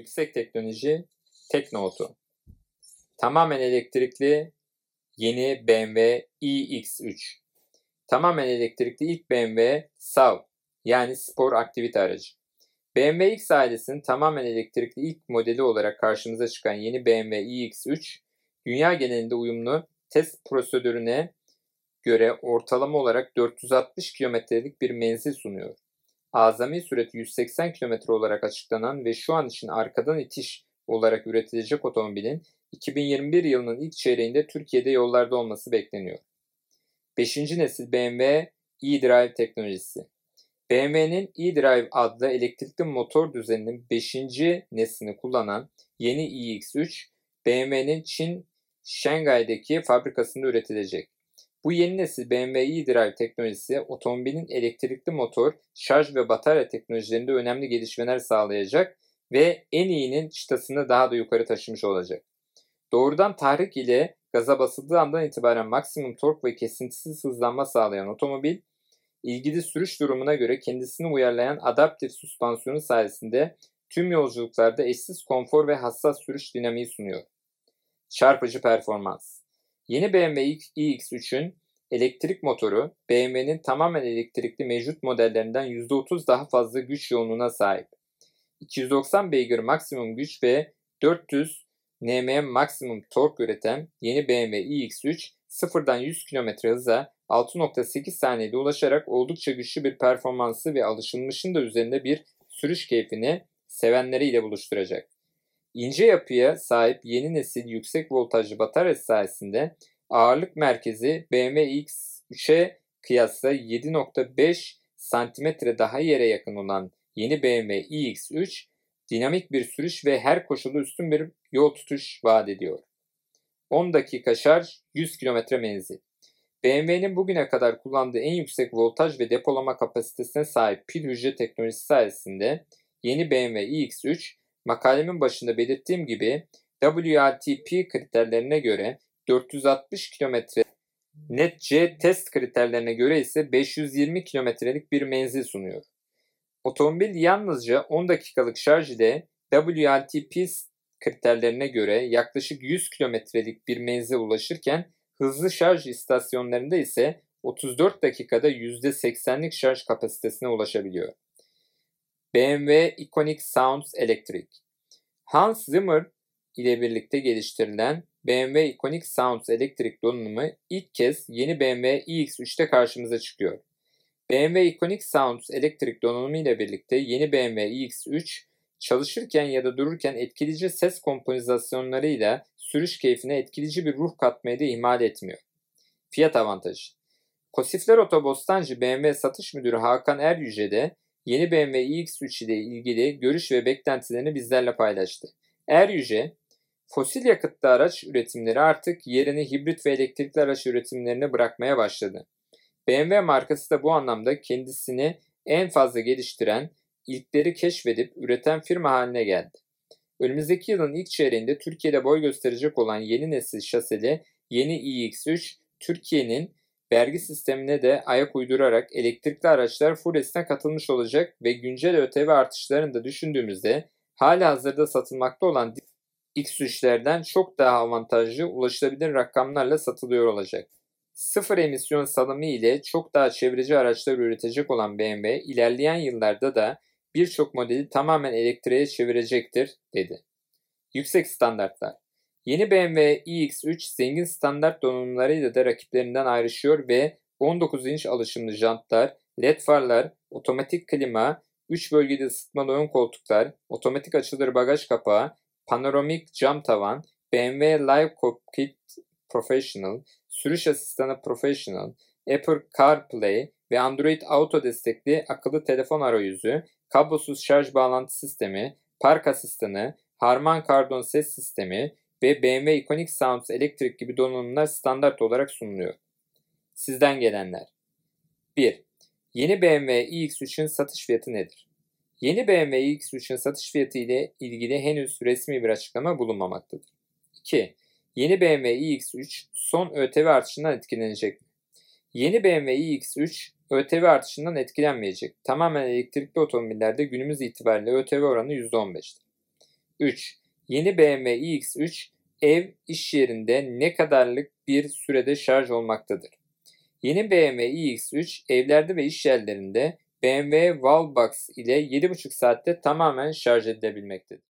Yüksek teknoloji Teknotu. Tamamen elektrikli yeni BMW iX3. Tamamen elektrikli ilk BMW SAV yani spor aktivite aracı. BMW X ailesinin tamamen elektrikli ilk modeli olarak karşımıza çıkan yeni BMW iX3, dünya genelinde uyumlu test prosedürüne göre ortalama olarak 460 kilometrelik bir menzil sunuyor. Azami süreti 180 km olarak açıklanan ve şu an için arkadan itiş olarak üretilecek otomobilin 2021 yılının ilk çeyreğinde Türkiye'de yollarda olması bekleniyor. 5. nesil BMW e-Drive teknolojisi. BMW'nin e-Drive adlı elektrikli motor düzeninin 5. neslini kullanan yeni iX3, BMW'nin Çin Şangay'daki fabrikasında üretilecek. Bu yeni nesil BMW e-Drive teknolojisi otomobilin elektrikli motor, şarj ve batarya teknolojilerinde önemli gelişmeler sağlayacak ve en iyinin çıtasını daha da yukarı taşımış olacak. Doğrudan tahrik ile gaza basıldığı andan itibaren maksimum tork ve kesintisiz hızlanma sağlayan otomobil, ilgili sürüş durumuna göre kendisini uyarlayan adaptif süspansiyonu sayesinde tüm yolculuklarda eşsiz konfor ve hassas sürüş dinamiği sunuyor. Çarpıcı performans Yeni BMW iX3'ün elektrik motoru BMW'nin tamamen elektrikli mevcut modellerinden %30 daha fazla güç yoğunluğuna sahip. 290 beygir maksimum güç ve 400 Nm maksimum tork üreten yeni BMW iX3 sıfırdan 100 km hıza 6.8 saniyede ulaşarak oldukça güçlü bir performansı ve alışılmışın da üzerinde bir sürüş keyfini sevenleriyle buluşturacak. İnce yapıya sahip yeni nesil yüksek voltajlı batarya sayesinde ağırlık merkezi BMW X3'e kıyasla 7.5 cm daha yere yakın olan yeni BMW iX3 dinamik bir sürüş ve her koşulda üstün bir yol tutuş vaat ediyor. 10 dakika şarj, 100 km menzil. BMW'nin bugüne kadar kullandığı en yüksek voltaj ve depolama kapasitesine sahip pil hücre teknolojisi sayesinde yeni BMW iX3 makalemin başında belirttiğim gibi WLTP kriterlerine göre 460 km net C test kriterlerine göre ise 520 kilometrelik bir menzil sunuyor. Otomobil yalnızca 10 dakikalık şarj ile WLTP kriterlerine göre yaklaşık 100 kilometrelik bir menzile ulaşırken hızlı şarj istasyonlarında ise 34 dakikada %80'lik şarj kapasitesine ulaşabiliyor. BMW Iconic Sounds Electric Hans Zimmer ile birlikte geliştirilen BMW Iconic Sounds elektrik donanımı ilk kez yeni BMW iX3'te karşımıza çıkıyor. BMW Iconic Sounds elektrik donanımı ile birlikte yeni BMW iX3 çalışırken ya da dururken etkileyici ses komponizasyonlarıyla sürüş keyfine etkileyici bir ruh katmayı da ihmal etmiyor. Fiyat avantajı Kosifler Otobostancı BMW Satış Müdürü Hakan Eryüce de yeni BMW iX3 ile ilgili görüş ve beklentilerini bizlerle paylaştı. Eryüce, fosil yakıtlı araç üretimleri artık yerini hibrit ve elektrikli araç üretimlerine bırakmaya başladı. BMW markası da bu anlamda kendisini en fazla geliştiren, ilkleri keşfedip üreten firma haline geldi. Önümüzdeki yılın ilk çeyreğinde Türkiye'de boy gösterecek olan yeni nesil şaseli yeni iX3, Türkiye'nin vergi sistemine de ayak uydurarak elektrikli araçlar furyasına katılmış olacak ve güncel ÖTV artışlarını da düşündüğümüzde hala hazırda satılmakta olan X3'lerden çok daha avantajlı ulaşılabilir rakamlarla satılıyor olacak. Sıfır emisyon salımı ile çok daha çevreci araçlar üretecek olan BMW ilerleyen yıllarda da birçok modeli tamamen elektriğe çevirecektir dedi. Yüksek standartlar Yeni BMW iX3 zengin standart donanımlarıyla da rakiplerinden ayrışıyor ve 19 inç alışımlı jantlar, led farlar, otomatik klima, 3 bölgede ısıtmalı ön koltuklar, otomatik açılır bagaj kapağı, panoramik cam tavan, BMW Live Cockpit Professional, sürüş asistanı Professional, Apple CarPlay ve Android Auto destekli akıllı telefon arayüzü, kablosuz şarj bağlantı sistemi, park asistanı, Harman Kardon ses sistemi ve BMW Iconic Sounds Electric gibi donanımlar standart olarak sunuluyor. Sizden gelenler 1. Yeni BMW iX3'ün satış fiyatı nedir? Yeni BMW iX3'ün satış fiyatı ile ilgili henüz resmi bir açıklama bulunmamaktadır. 2. Yeni BMW iX3 son ÖTV artışından etkilenecek mi? Yeni BMW iX3 ÖTV artışından etkilenmeyecek. Tamamen elektrikli otomobillerde günümüz itibariyle ÖTV oranı %15'tir. 3. Yeni BMW iX3 ev, iş yerinde ne kadarlık bir sürede şarj olmaktadır? Yeni BMW iX3 evlerde ve iş yerlerinde BMW Wallbox ile 7,5 saatte tamamen şarj edilebilmektedir.